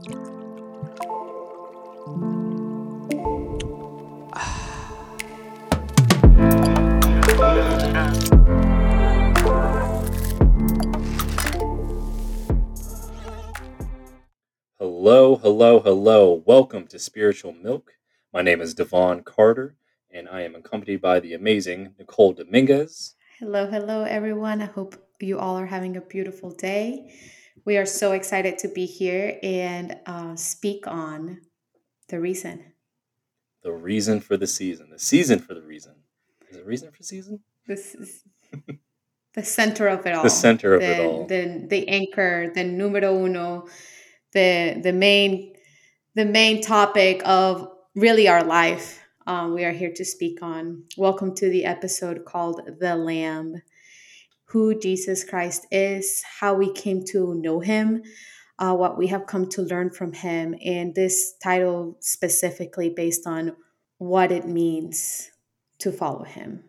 Hello, hello, hello. Welcome to Spiritual Milk. My name is Devon Carter, and I am accompanied by the amazing Nicole Dominguez. Hello, hello, everyone. I hope you all are having a beautiful day. We are so excited to be here and uh, speak on the reason. The reason for the season. The season for the reason. Is it reason for season? This is the center of it all. The center of the, it all. The, the anchor, the numero uno, the the main the main topic of really our life. Um, we are here to speak on. Welcome to the episode called "The Lamb," who Jesus Christ is, how we came to know Him, uh, what we have come to learn from Him, and this title specifically based on what it means to follow Him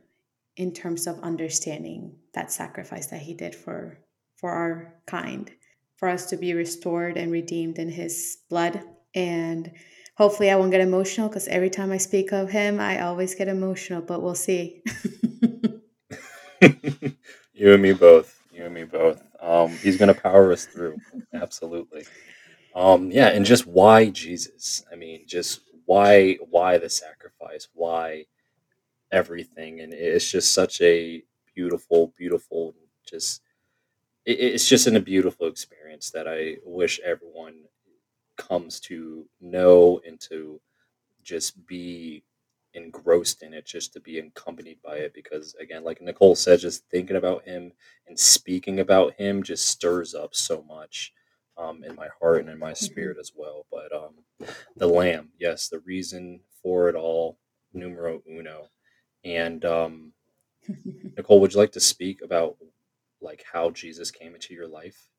in terms of understanding that sacrifice that He did for for our kind for us to be restored and redeemed in his blood. And hopefully, I won't get emotional because every time I speak of him, I always get emotional, but we'll see. you and me both. You and me both. Um, he's going to power us through. Absolutely. Um, yeah, and just why Jesus? I mean, just why why the sacrifice? Why everything? And it's just such a beautiful, beautiful, just it's just in a beautiful experience that I wish everyone comes to know and to just be engrossed in it, just to be accompanied by it. Because again, like Nicole said, just thinking about him and speaking about him just stirs up so much um, in my heart and in my mm-hmm. spirit as well. But um, the Lamb, yes, the reason for it all, numero uno. And um, Nicole, would you like to speak about like how Jesus came into your life?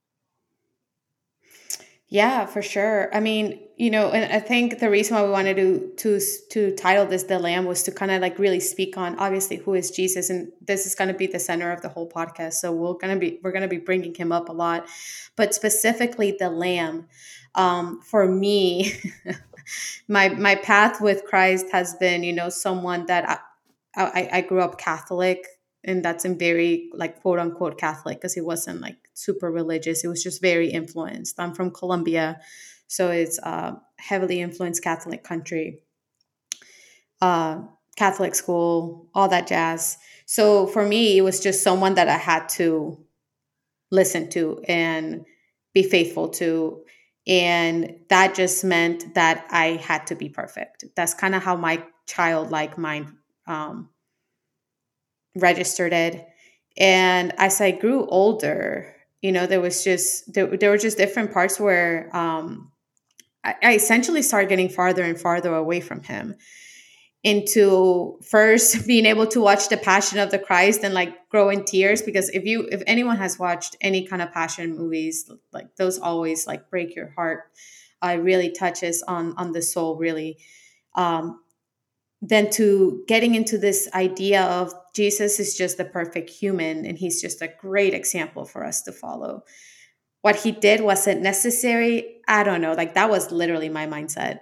Yeah, for sure. I mean, you know, and I think the reason why we wanted to to to title this "The Lamb" was to kind of like really speak on obviously who is Jesus, and this is going to be the center of the whole podcast. So we're gonna be we're gonna be bringing him up a lot, but specifically the Lamb. Um, for me, my my path with Christ has been, you know, someone that I I, I grew up Catholic and that's in very like quote unquote Catholic because he wasn't like super religious. It was just very influenced. I'm from Colombia, so it's a heavily influenced Catholic country. Uh, Catholic school, all that jazz. So for me, it was just someone that I had to listen to and be faithful to. And that just meant that I had to be perfect. That's kind of how my childlike mind um, registered it. And as I grew older, you know, there was just there, there were just different parts where um, I, I essentially started getting farther and farther away from him into first being able to watch the passion of the christ and like grow in tears because if you if anyone has watched any kind of passion movies like those always like break your heart. Uh, really touches on on the soul really. Um then to getting into this idea of Jesus is just the perfect human and he's just a great example for us to follow. What he did wasn't necessary. I don't know. Like that was literally my mindset.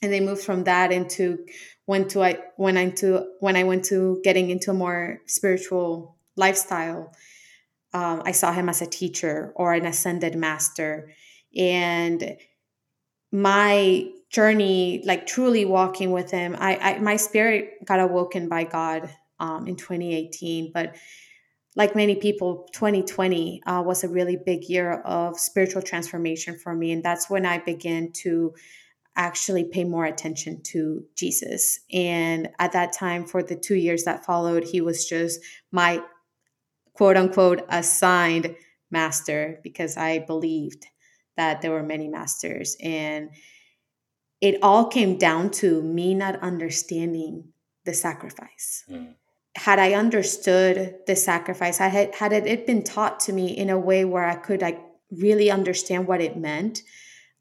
And they moved from that into when to I when I to when I went to getting into a more spiritual lifestyle. Um, I saw him as a teacher or an ascended master, and my journey, like truly walking with Him, I, I my spirit got awoken by God um, in 2018. But like many people, 2020 uh, was a really big year of spiritual transformation for me, and that's when I began to actually pay more attention to Jesus. And at that time, for the two years that followed, he was just my quote unquote ascended master because I believed that there were many masters. And it all came down to me not understanding the sacrifice. Mm. Had I understood the sacrifice, I had had it been taught to me in a way where I could like really understand what it meant,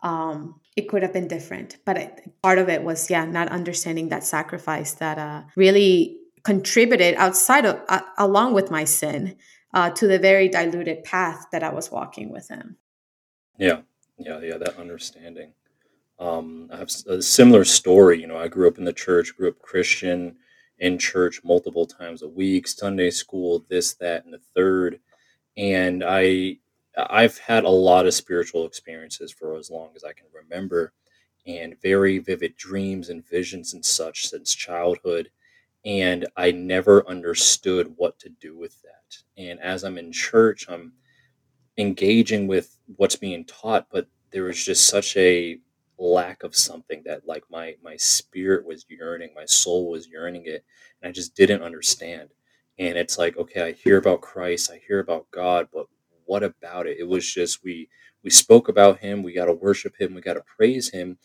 um, it could have been different. But it, part of it was, yeah, not understanding that sacrifice that uh, really contributed outside of, uh, along with my sin, uh, to the very diluted path that I was walking with Him. Yeah, Yeah, yeah, that understanding. Um, I have a similar story. You know, I grew up in the church, grew up Christian in church multiple times a week, Sunday school, this, that, and the third. And I, I've had a lot of spiritual experiences for as long as I can remember, and very vivid dreams and visions and such since childhood. And I never understood what to do with that. And as I'm in church, I'm engaging with what's being taught, but there was just such a lack of something that like my my spirit was yearning, my soul was yearning it, and I just didn't understand. And it's like, okay, I hear about Christ, I hear about God, but what about it? It was just we we spoke about him, we got to worship him, we got to praise him,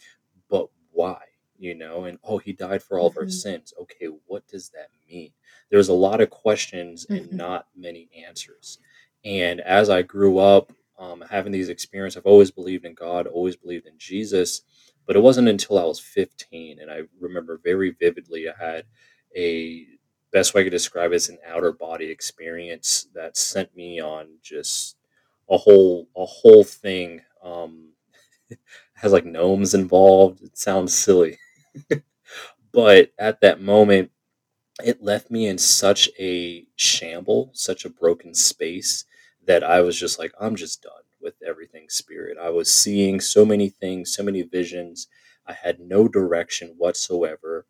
but why? You know, and oh, he died for all of our hmm sins. Okay, what does that mean? There's a lot of questions and hmm not many answers. And as I grew up, um, having these experiences, I've always believed in God, always believed in Jesus. But it wasn't until I was 15, and I remember very vividly, I had a best way I could describe it is an outer body experience that sent me on just a whole a whole thing. Um, has like gnomes involved. It sounds silly, but at that moment, it left me in such a shamble, such a broken space that I was just like, I'm just done with everything spirit. I was seeing so many things, so many visions. I had no direction whatsoever.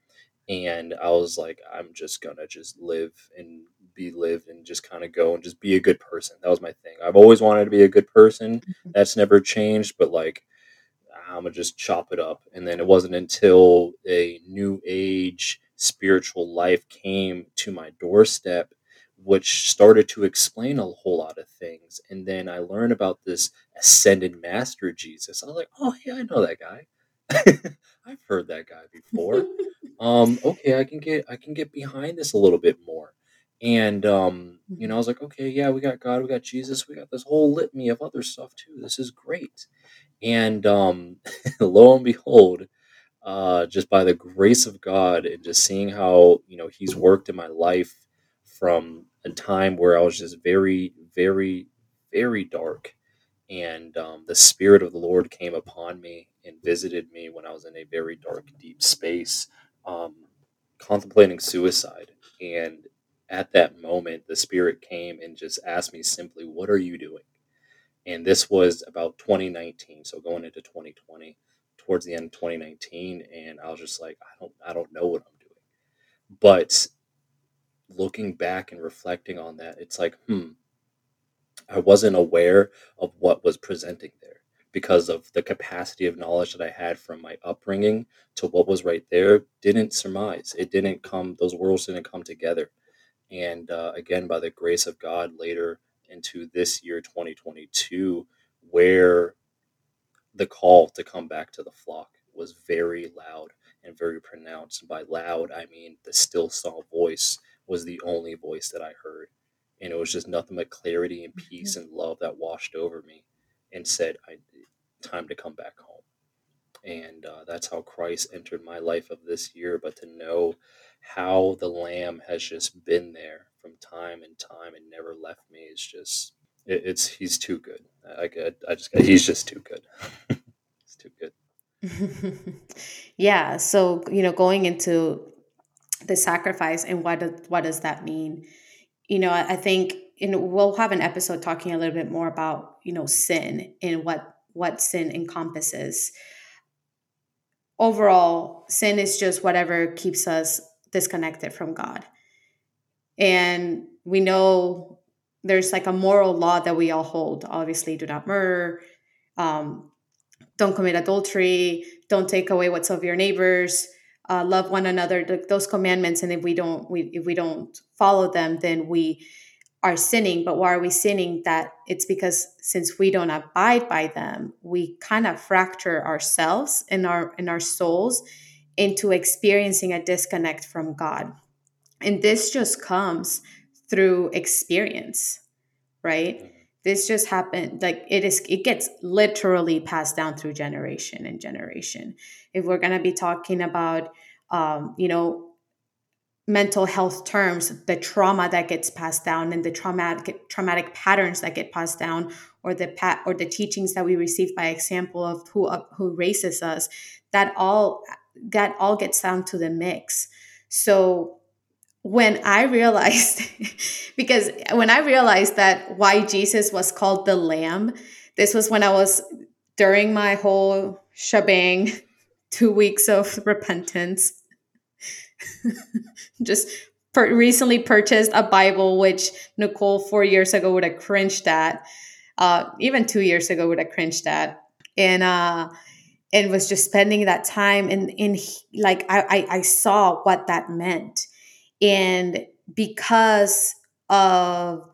And I was like, I'm just gonna just live and be lived and just kind of go and just be a good person. That was my thing. I've always wanted to be a good person. Mm-hmm. That's never changed, but like I'm gonna just chop it up. And then it wasn't until a new age spiritual life came to my doorstep, which started to explain a whole lot of things. And then I learned about this ascended master Jesus. I was like, oh yeah, I know that guy. I've heard that guy before. Um, okay, I can get I can get behind this a little bit more. And um, you know, I was like, okay, yeah, we got God, we got Jesus, we got this whole litany of other stuff too. This is great. And um, lo and behold, uh, just by the grace of God and just seeing how you know He's worked in my life from a time where I was just very, very, very dark, and um, the Spirit of the Lord came upon me and visited me when I was in a very dark, deep space, um, contemplating suicide. And at that moment, the Spirit came and just asked me simply, "What are you doing?" and this was about 2019 so going into 2020 towards the end of 2019 and i was just like i don't i don't know what i'm doing but looking back and reflecting on that it's like hmm i wasn't aware of what was presenting there because of the capacity of knowledge that i had from my upbringing to what was right there didn't surmise it didn't come those worlds didn't come together and uh, again by the grace of god later into this year 2022 where the call to come back to the flock was very loud and very pronounced. And by loud, I mean the still small voice was the only voice that I heard. And it was just nothing but clarity and peace and love that washed over me and said, I, time to come back home. And uh, that's how Christ entered my life of this year. But to know how the Lamb has just been there from time and time and never left me is just, it, it's, he's too good. I, I, I just, he's just too good. he's too good. yeah. So you know, going into the sacrifice and what does what does that mean? You know, I, I think know we'll have an episode talking a little bit more about you know sin and what what sin encompasses. Overall, sin is just whatever keeps us disconnected from God. And we know there's like a moral law that we all hold. Obviously, do not murder, um, don't commit adultery, don't take away what's of your neighbors, uh, love one another. th- Those commandments, and if we don't, we if we don't follow them, then we are sinning. But why are we sinning? That it's because since we don't abide by them, we kind of fracture ourselves and our in our souls into experiencing a disconnect from God and this just comes through experience right. This just happened like it is it gets literally passed down through generation and generation. If we're going to be talking about um you know mental health terms the trauma that gets passed down and the traumatic traumatic patterns that get passed down or the pat or the teachings that we receive by example of who uh, who raises us that all that all gets down to the mix. So when i realized because when i realized that why jesus was called the lamb this was when i was during my whole shebang two weeks of repentance just per- recently purchased a Bible, which Nicole four years ago would have cringed at. Uh, even two years ago would have cringed at. And uh, and was just spending that time and in like I, I I saw what that meant. And because of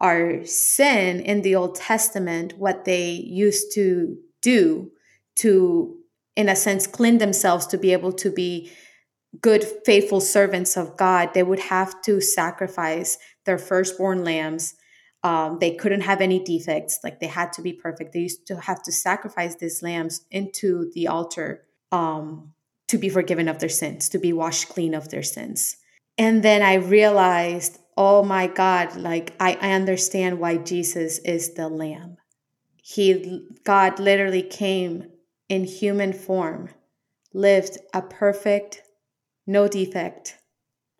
our sin in the Old Testament, what they used to do to, in a sense, clean themselves to be able to be good, faithful servants of God, they would have to sacrifice their firstborn lambs. Um, they couldn't have any defects, like they had to be perfect. They used to have to sacrifice these lambs into the altar um, to be forgiven of their sins, to be washed clean of their sins. And then I realized, oh my God, like I, I understand why Jesus is the lamb. He, God literally came in human form, lived a perfect, no defect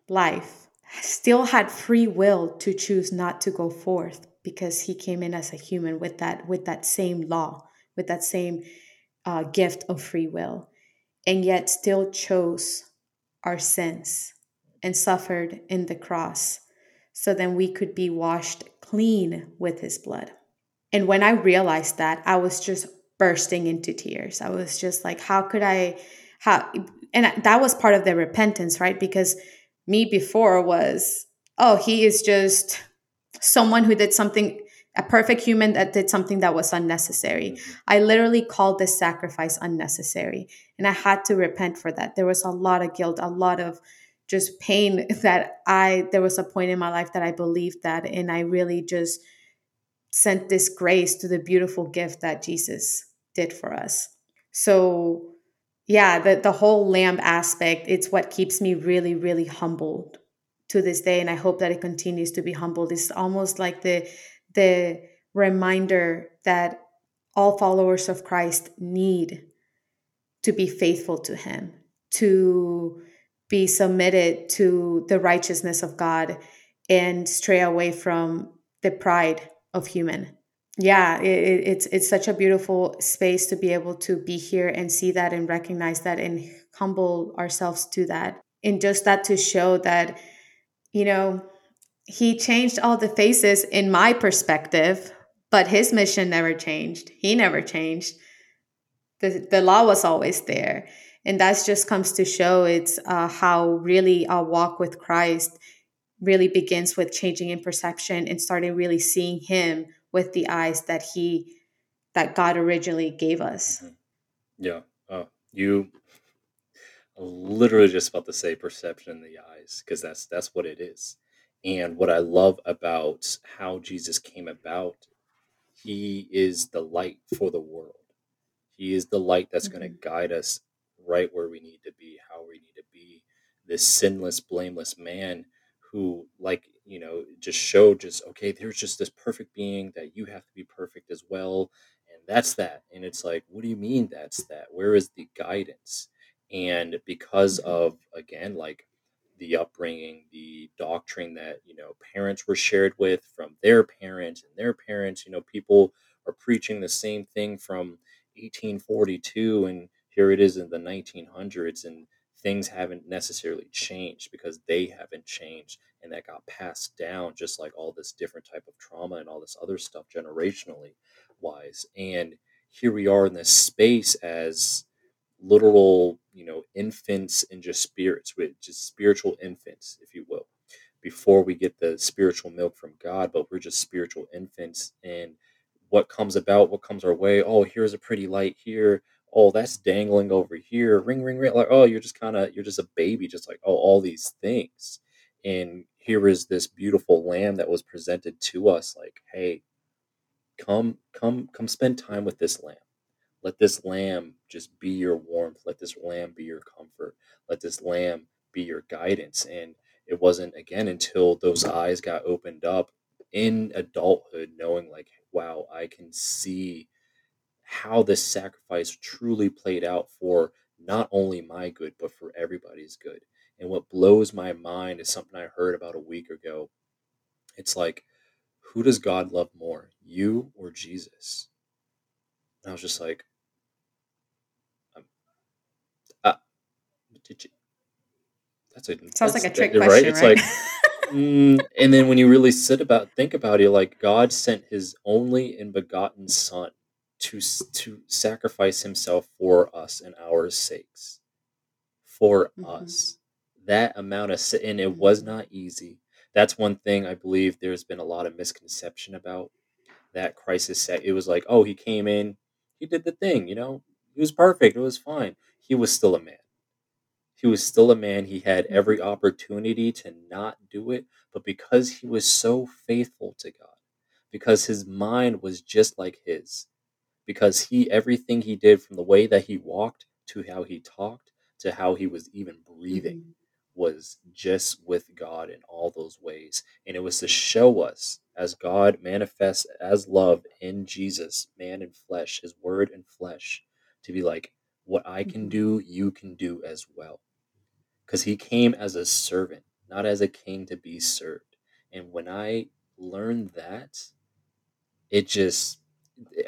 life, still had free will to choose not to go forth because he came in as a human with that with that same law, with that same uh, gift of free will, and yet still chose our sins and suffered in the cross so then we could be washed clean with his blood. And when I realized that, I was just bursting into tears. I was just like, how could I how and that was part of the repentance, right? Because me before was, oh, he is just someone who did something, a perfect human that did something that was unnecessary. Mm-hmm. I literally called this sacrifice unnecessary. And I had to repent for that. There was a lot of guilt, a lot of just pain that I, there was a point in my life that I believed that. And I really just sent this grace to the beautiful gift that Jesus did for us. So, yeah, the, the whole lamb aspect, it's what keeps me really, really humbled to this day. And I hope that it continues to be humbled. It's almost like the the reminder that all followers of Christ need to be faithful to him, to be submitted to the righteousness of God and stray away from the pride of human. Yeah it, it's it's such a beautiful space to be able to be here and see that and recognize that and humble ourselves to that. And just that to show that you know he changed all the faces in my perspective but his mission never changed. He never changed. The, the law was always there and that just comes to show it's uh, how really our walk with christ really begins with changing in perception and starting really seeing him with the eyes that he that God originally gave us. Mm-hmm. Yeah. Oh, you literally just about to say perception in the eyes because that's that's what it is. And what I love about how Jesus came about, he is the light for the world. He is the light that's mm-hmm. going to guide us right where we need to be, how we need to be. This sinless, blameless man who, like you know, just showed just, okay, there's just this perfect being that you have to be perfect as well. And that's that. And it's like, what do you mean that's that? Where is the guidance? And because mm-hmm. of, again, like the upbringing, the doctrine that, you know, parents were shared with from their parents and their parents, you know, people are preaching the same thing from 1842 and here it is in the 1900s and things haven't necessarily changed because they haven't changed and that got passed down just like all this different type of trauma and all this other stuff generationally wise. And here we are in this space as literal you know infants and just spirits with just spiritual infants if you will before we get the spiritual milk from god but we're just spiritual infants and what comes about what comes our way oh here's a pretty light here oh that's dangling over here ring ring ring like oh you're just kind of you're just a baby just like oh all these things. And here is this beautiful lamb that was presented to us like hey come come come spend time with this lamb. Let this lamb just be your warmth. Let this lamb be your comfort. Let this lamb be your guidance. And it wasn't again until those eyes got opened up in adulthood, knowing like, wow, I can see how this sacrifice truly played out for not only my good, but for everybody's good. And what blows my mind is something I heard about a week ago. It's like, who does God love more, you or Jesus? And I was just like, um, uh, you, that's a Sounds that's like a trick that- question, It's right? like, mm, and then when you really sit about think about it, like God sent His only and begotten Son to to sacrifice Himself for us and our sakes, for Mhm. us. That amount of and it was Mhm. not easy. That's one thing I believe there's been a lot of misconception about that crisis set. It was like, oh, he came in, he did the thing, you know, he was perfect, it was fine. He was still a man. He was still a man. He had every opportunity to not do it, but because he was so faithful to God, because his mind was just like his, because he everything he did from the way that he walked to how he talked to how he was even breathing Mhm. was just with God in all those ways. And it was to show us as God manifests as love in Jesus, man in flesh, his word in flesh, to be like, what I can Mhm. do, you can do as well. Because he came as a servant, not as a king to be served. And when I learned that, it just,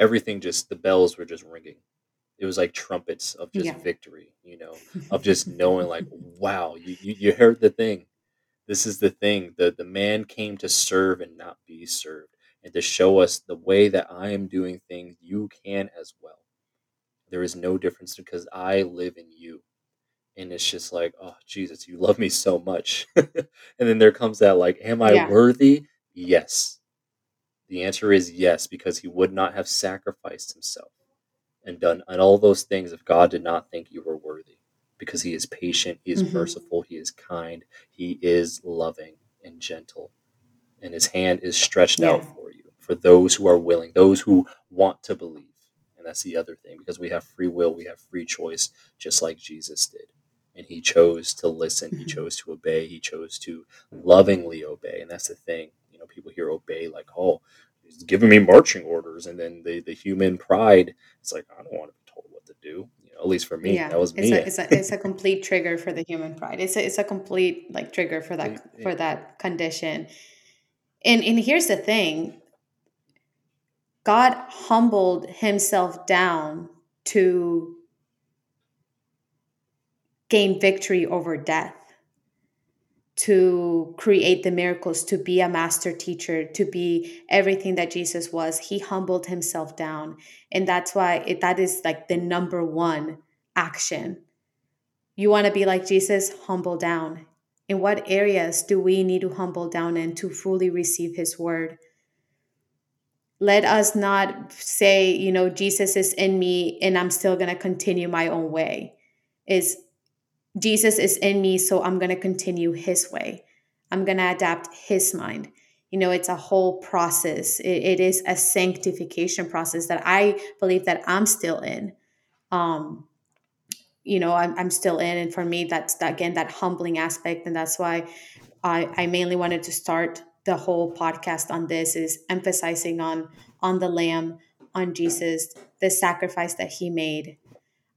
everything just, the bells were just ringing. It was like trumpets of just Yeah. victory, you know, of just knowing like, wow, you, you, you heard the thing. This is the thing. The the man came to serve and not be served, and to show us the way that I am doing things, you can as well. There is no difference because I live in you. And it's just like, oh Jesus, you love me so much. and then there comes that like, am I Yeah. worthy? Yes. The answer is yes, because he would not have sacrificed himself and done and all those things if God did not think you were worthy. Because he is patient, he is Mhm. merciful, he is kind, he is loving and gentle. And his hand is stretched out for you, for those who are willing, those who want to believe. And that's the other thing, because we have free will, we have free choice, just like Jesus did. And he chose to listen, he Mhm. chose to obey, he chose to lovingly obey. And that's the thing. Know, people hear obey like, oh, he's giving me marching orders. And then the, the human pride, it's like, I don't want to be told what to do. You know, at least for me, Yeah, that was it's me. a it's a it's a complete trigger for the human pride. It's a it's a complete like trigger for that yeah. for that condition. And and here's the thing. God humbled himself down to gain victory over death, to create the miracles, to be a master teacher, to be everything that Jesus was. He humbled himself down. And that's why it, that is like the number one action. You want to be like Jesus? Humble down. In what areas do we need to humble down in to fully receive his word? Let us not say, you know, Jesus is in me and I'm still going to continue my own way. Is Jesus is in me, so I'm going to continue his way. I'm going to adapt his mind. You know, it's a whole process. It, it is a sanctification process that I believe that I'm still in. Um, you know, I'm, I'm still in. And for me, that's again that humbling aspect. And that's why I, I mainly wanted to start the whole podcast on this is emphasizing on on the lamb, on Jesus, the sacrifice that he made.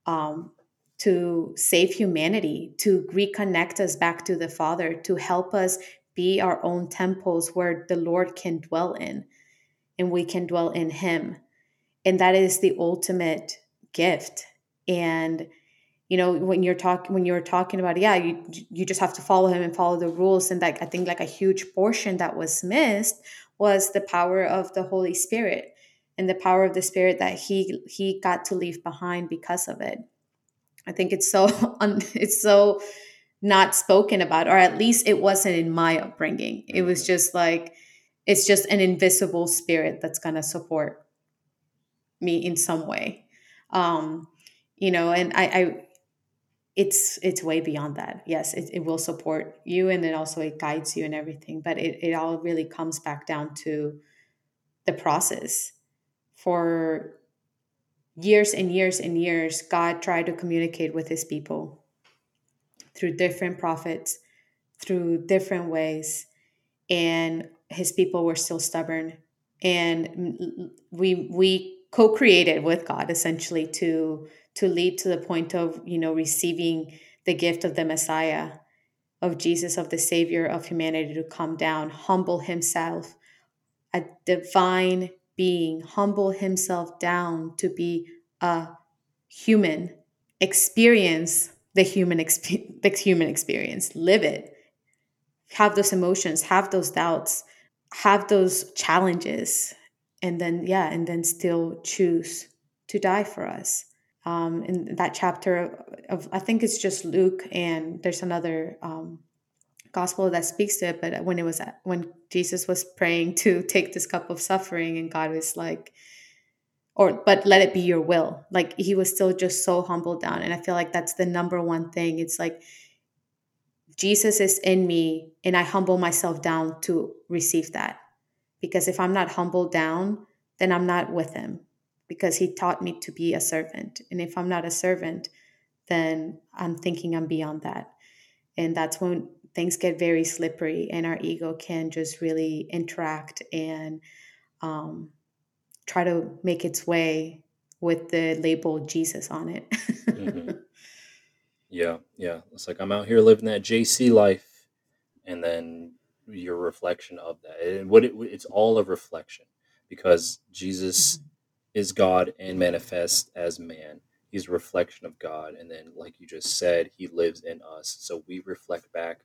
Um, to save humanity, to reconnect us back to the Father, to help us be our own temples where the Lord can dwell in and we can dwell in Him. And that is the ultimate gift. And you know when you're talking when you're talking about yeah you you just have to follow him and follow the rules and like i think like a huge portion that was missed was the power of the holy spirit and the power of the spirit that he he got to leave behind because of it I think it's so un, it's so not spoken about, or at least it wasn't in my upbringing. It was Mhm. just like it's just an invisible spirit that's gonna support me in some way, um, you know. And I, I it's it's way beyond that. Yes, it, it will support you, and then also it guides you and everything. But it it all really comes back down to the process for years and years and years, God tried to communicate with his people through different prophets, through different ways and his people were still stubborn. And we we co-created with god essentially to to lead to the point of you know receiving the gift of the messiah of jesus of the savior of humanity to come down humble himself a divine being humble himself down to be a human experience the human exp- the human experience live it. Have those emotions have those doubts have those challenges and then yeah and then still choose to die for us. Um, in that chapter of i think it's just luke and there's another um, gospel that speaks to it but when it was when jesus was praying to take this cup of suffering and god was like or but let it be your will. Like he was still just so humbled down. And i feel like that's the number one thing. It's like jesus is in me and i humble myself down to receive that. Because if i'm not humbled down then i'm not with him. Because he taught me to be a servant. And if i'm not a servant then i'm thinking i'm beyond that. And that's when things get very slippery and our ego can just really interact and um, try to make its way with the label Jesus on it. hmm Yeah, yeah. It's like I'm out here living that JC life, and then your reflection of that. And what it, it's all a reflection because Jesus Mhm. is God and manifests as man. He's a reflection of God, and then, like you just said, He lives in us. So we reflect back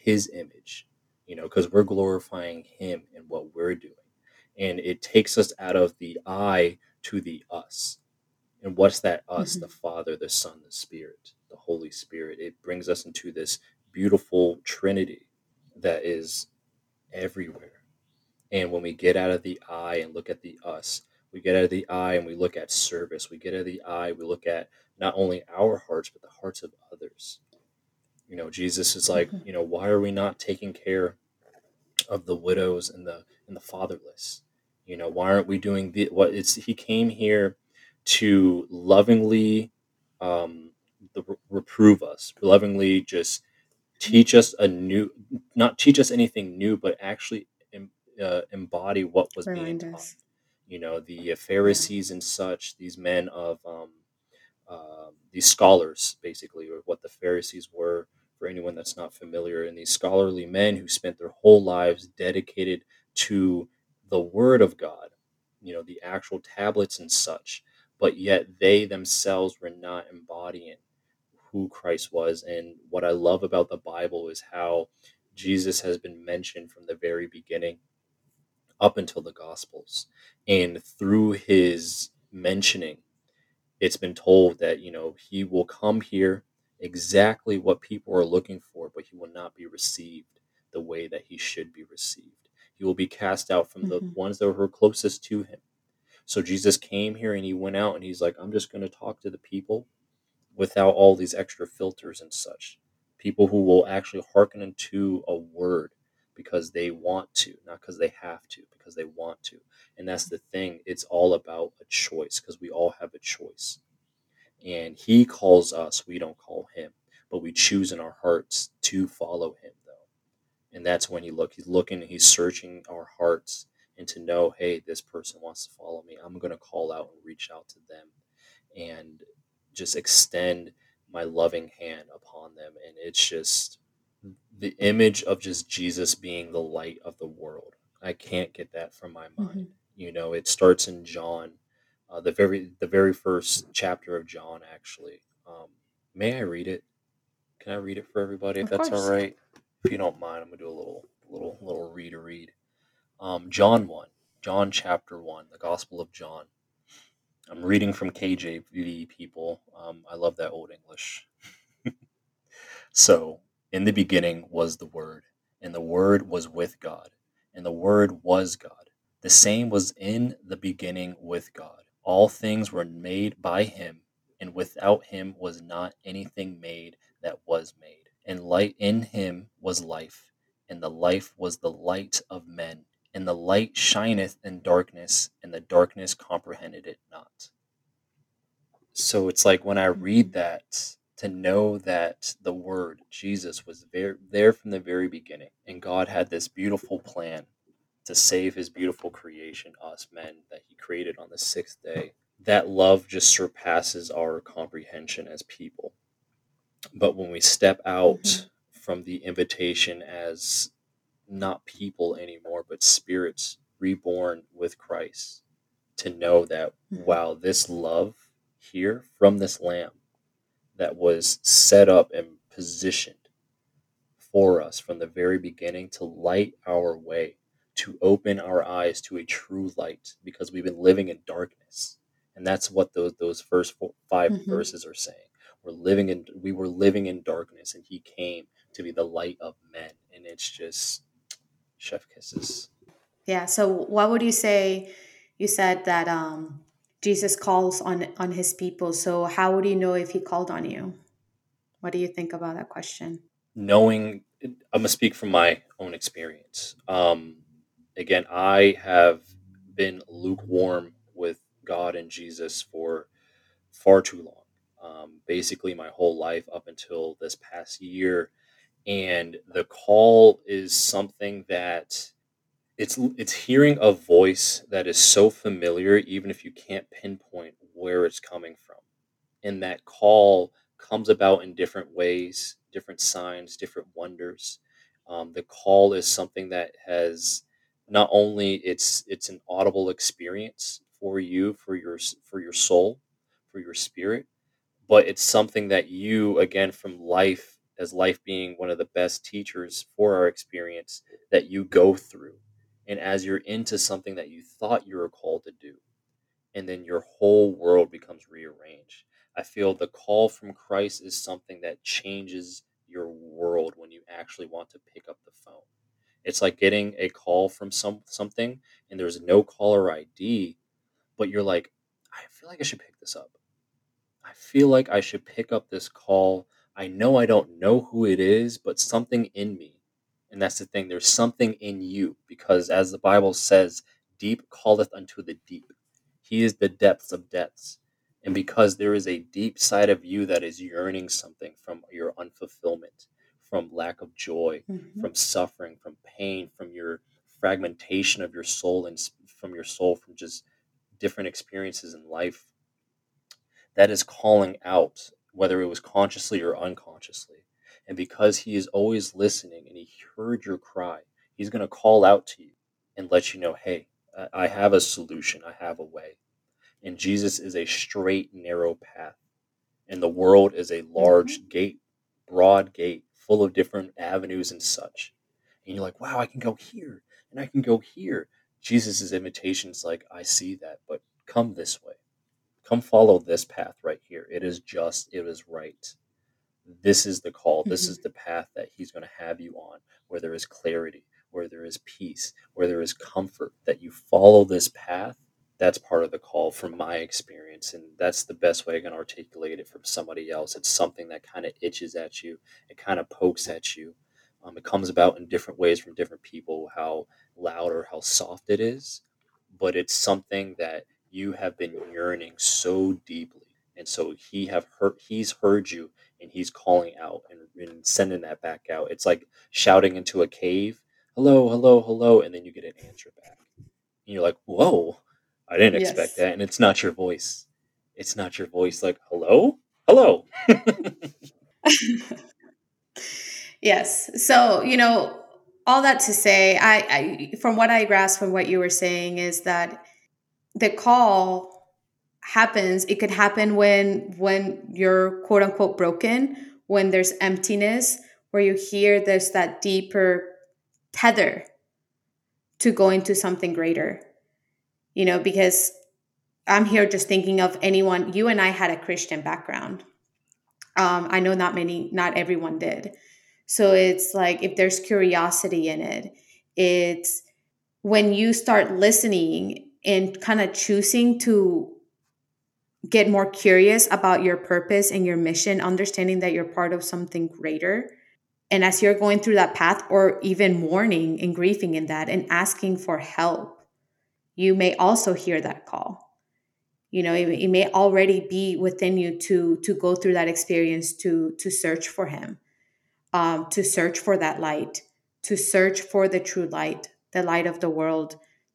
His image, you know, because we're glorifying Him in what we're doing, and it takes us out of the I to the us. And what's that us? The Mhm. Father, the Son, the Spirit, the Holy Spirit. It brings us into this beautiful Trinity that is everywhere. And when we get out of the I and look at the us, we get out of the I and we look at service. We get out of the I, we look at not only our hearts, but the hearts of others. You know, Jesus is like, Mhm. you know, why are we not taking care of the widows and the and the fatherless? You know, why aren't we doing the what it's he came here to lovingly um the, reprove us, lovingly just teach us a new not teach us anything new but actually em, uh, embody what was being taught us. you know the uh, pharisees and such these men of um, um these scholars basically or what the pharisees were for anyone that's not familiar and these scholarly men who spent their whole lives dedicated to the word of god you know the actual tablets and such but yet they themselves were not embodying who Christ was. And what I love about the Bible is how Jesus has been mentioned from the very beginning up until the Gospels. And through his mentioning, it's been told that, you know, he will come here exactly what people are looking for, but he will not be received the way that he should be received. He will be cast out from the Mhm. ones that were closest to him. So Jesus came here and he went out and he's like, I'm just going to talk to the people without all these extra filters and such. People who will actually hearken into a word because they want to, not because they have to, because they want to. And that's the thing. It's all about a choice because we all have a choice. And he calls us, we don't call him, but we choose in our hearts to follow him though. And that's when he look he's looking, he's searching our hearts and to know, hey, this person wants to follow me. I'm going to call out and reach out to them and just extend my loving hand upon them. And it's just the image of just Jesus being the light of the world. I can't get that from my mind. Mhm. You know, it starts in John, uh, the very the very first chapter of John. Actually, um, may I read it? Can I read it for everybody if Of that's all course. right? If you don't mind, I'm gonna do a little little little read a read. Um, John one, John chapter one, the Gospel of John. I'm reading from KJV, people. Um, I love that old English. So, in the beginning was the Word, and the Word was with God, and the Word was God. The same was in the beginning with God. All things were made by him, and without him was not anything made that was made. And light in him was life, and the life was the light of men. And the light shineth in darkness, and the darkness comprehended it not. So it's like when I read that to know that the Word, Jesus, was there, there from the very beginning. And God had this beautiful plan to save his beautiful creation, us men, that he created on the sixth day. That love just surpasses our comprehension as people. But when we step out mm-hmm. from the invitation as not people anymore, but spirits reborn with Christ, to know that, mm-hmm. wow, this love here from this lamb that was set up and positioned for us from the very beginning to light our way, to open our eyes to a true light, because we've been living in darkness. And that's what those those first four, 5 mm-hmm. verses are saying. We're living in we were living in darkness, and He came to be the light of men. And it's just chef kisses. Yeah. So, what would you say? You said that um, Jesus calls on on his people. So how would you know if he called on you? What do you think about that question? Knowing, I'm gonna speak from my own experience. Um, again, I have been lukewarm with God and Jesus for far too long. Um, basically, my whole life up until this past year, and the call is something that it's it's hearing a voice that is so familiar even if you can't pinpoint where it's coming from and that call comes about in different ways different signs different wonders um, the call is something that has not only it's it's an audible experience for you for your for your soul for your spirit but it's something that you again from life as life being one of the best teachers for our experience that you go through. And as you're into something that you thought you were called to do and then your whole world becomes rearranged. I feel the call from christ is something that changes your world when you actually want to pick up the phone it's like getting a call from some something and there's no caller id but you're like i feel like i should pick this up i feel like i should pick up this call i know i don't know who it is but something in me and that's the thing. There's something in you because, as the Bible says, deep calleth unto the deep. He is the depths of depths. And because there is a deep side of you that is yearning something from your unfulfillment, from lack of joy, mm-hmm. from suffering, from pain, from your fragmentation of your soul, and from your soul, from just different experiences in life, that is calling out, whether it was consciously or unconsciously and because he is always listening and he heard your cry, he's going to call out to you and let you know, hey, I have a solution, I have a way. And Jesus is a straight, narrow path. And the world is a large mm-hmm. gate, broad gate, full of different avenues and such. And you're like, wow, I can go here and I can go here. Jesus' invitation is like, I see that, but come this way. Come follow this path right here. It is just, it is right this is the call this mm-hmm. is the path that he's going to have you on where there is clarity where there is peace where there is comfort that you follow this path that's part of the call from my experience and that's the best way i can articulate it from somebody else it's something that kind of itches at you it kind of pokes at you um, it comes about in different ways from different people how loud or how soft it is but it's something that you have been yearning so deeply and so he have heard he's heard you and he's calling out and, and sending that back out. It's like shouting into a cave, hello, hello, hello, and then you get an answer back. And you're like, whoa, I didn't yes. expect that. And it's not your voice. It's not your voice like, hello, hello. yes. So, you know, all that to say, I, I from what I grasp from what you were saying is that the call happens it could happen when when you're quote unquote broken when there's emptiness where you hear there's that deeper tether to go into something greater you know because i'm here just thinking of anyone you and i had a christian background um, i know not many not everyone did so it's like if there's curiosity in it it's when you start listening and kind of choosing to get more curious about your purpose and your mission, understanding that you're part of something greater. And as you're going through that path, or even mourning and grieving in that and asking for help, you may also hear that call. you know it, it may already be within you to to go through that experience to to search for him um, to search for that light to search for the true light the light of the world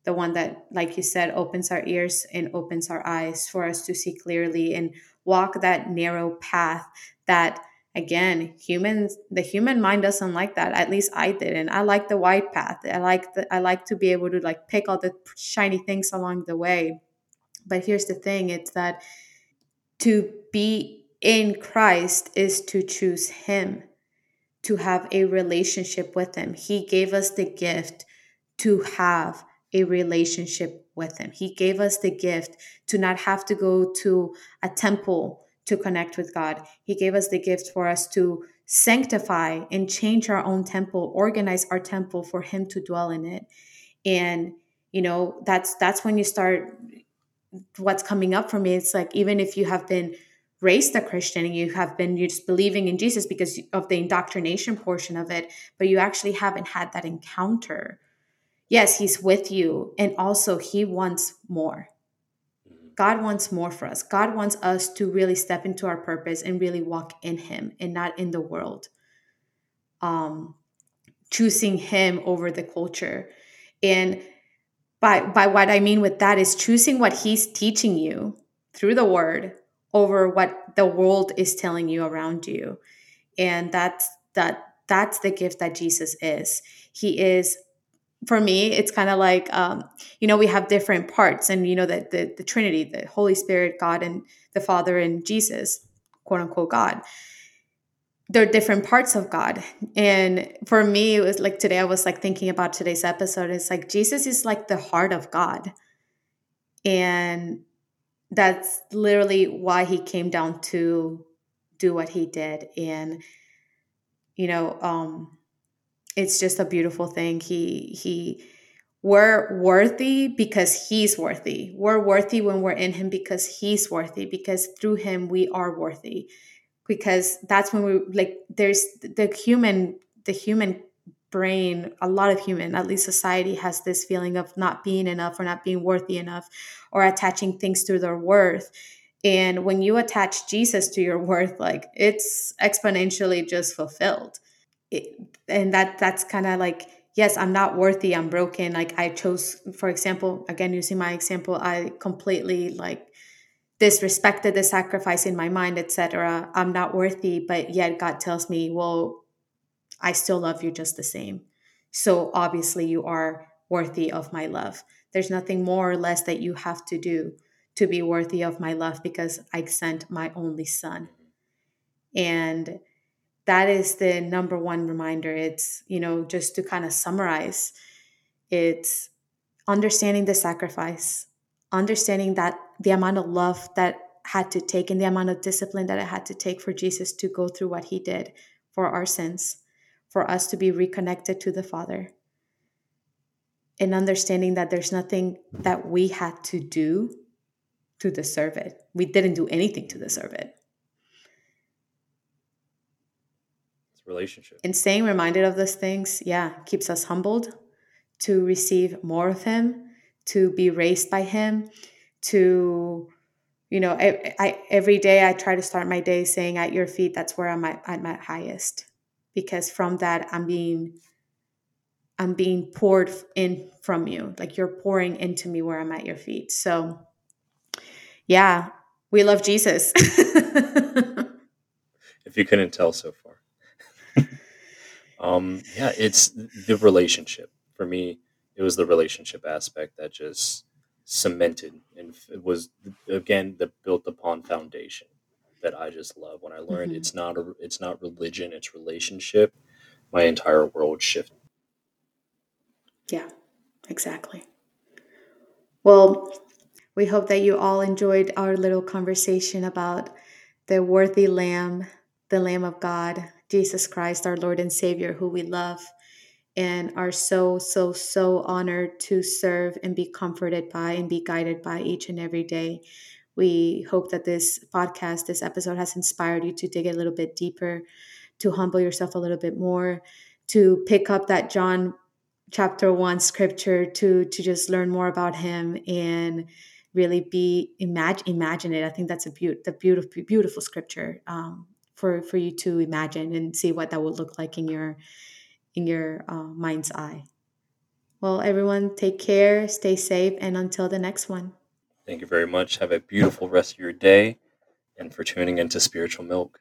the one that like you said opens our ears and opens our eyes for us to see clearly and walk that narrow path that again humans the human mind doesn't like that. At least i didn't. I like the wide path. I like the, i like to be able to like pick all the shiny things along the way. But here's the thing it's that to be in christ is to choose him to have a relationship with him. He gave us the gift to have a relationship with him. He gave us the gift to not have to go to a temple to connect with God. He gave us the gift for us to sanctify and change our own temple, organize our temple for him to dwell in it. And you know, that's that's when you start what's coming up for me. It's like even if you have been raised a Christian and you have been you just believing in Jesus because of the indoctrination portion of it, but you actually haven't had that encounter. Yes, he's with you and also he wants more God wants more for us. God wants us to really step into our purpose and really walk in Him and not in the world. Um, choosing Him over the culture. And by, by what I mean with that is choosing what He's teaching you through the Word over what the world is telling you around you. And that's that that's the gift that Jesus is. He is for me it's kind of like um, you know we have different parts and you know that the, the trinity the holy spirit god and the father and jesus quote unquote god. They're different parts of god. And for me it was like today i was like thinking about today's episode it's like jesus is like the heart of god. And that's literally why he came down to do what he did. And you know um it's just a beautiful thing. He he we're worthy because he's worthy. We're worthy when we're in him because he's worthy because through him we are worthy. Because that's when we like there's the human the human brain, a lot of human, at least society has this feeling of not being enough or not being worthy enough or attaching things to their worth. And when you attach Jesus to your worth, like it's exponentially just fulfilled it, and that that's kind of like yes i'm not worthy i'm broken. Like i chose for example again using my example i completely like disrespected the sacrifice in my mind etc i'm not worthy but yet god tells me well i still love you just the same. So obviously you are worthy of my love. There's nothing more or less that you have to do to be worthy of my love because i sent my only son. And that is the number one reminder. It's, you know, just to kind of summarize, it's understanding the sacrifice, understanding that the amount of love that had to take and the amount of discipline that it had to take for Jesus to go through what he did for our sins, for us to be reconnected to the Father. And understanding that there's nothing that we had to do to deserve it. We didn't do anything to deserve it. Relationship. And staying reminded of those things, yeah, keeps us humbled to receive more of Him, to be raised by Him, to, you know, I, I every day I try to start my day saying, "At Your feet, that's where I'm at, at highest," because from that I'm being, I'm being poured in from you, like you're pouring into me where I'm at Your feet. So, yeah, we love Jesus. if you couldn't tell so far. Um, yeah, it's the relationship. For me, it was the relationship aspect that just cemented and it was again the built upon foundation that I just love. When I learned mm-hmm. it's not a it's not religion, it's relationship, my entire world shifted. Yeah, exactly. Well, we hope that you all enjoyed our little conversation about the worthy lamb, the lamb of God, Jesus Christ, our Lord and Savior, who we love and are so, so, so honored to serve and be comforted by and be guided by each and every day. We hope that this podcast, this episode has inspired you to dig a little bit deeper, to humble yourself a little bit more, to pick up that John chapter 1 scripture to to just learn more about him and really be imagine imagine it. I think that's a beaut the beautiful beautiful scripture um, for for you to imagine and see what that would look like in your in your uh, mind's eye. Well, everyone, take care, stay safe, and until the next one. Thank you very much. Have a beautiful rest of your day, and for tuning into Spiritual Milk.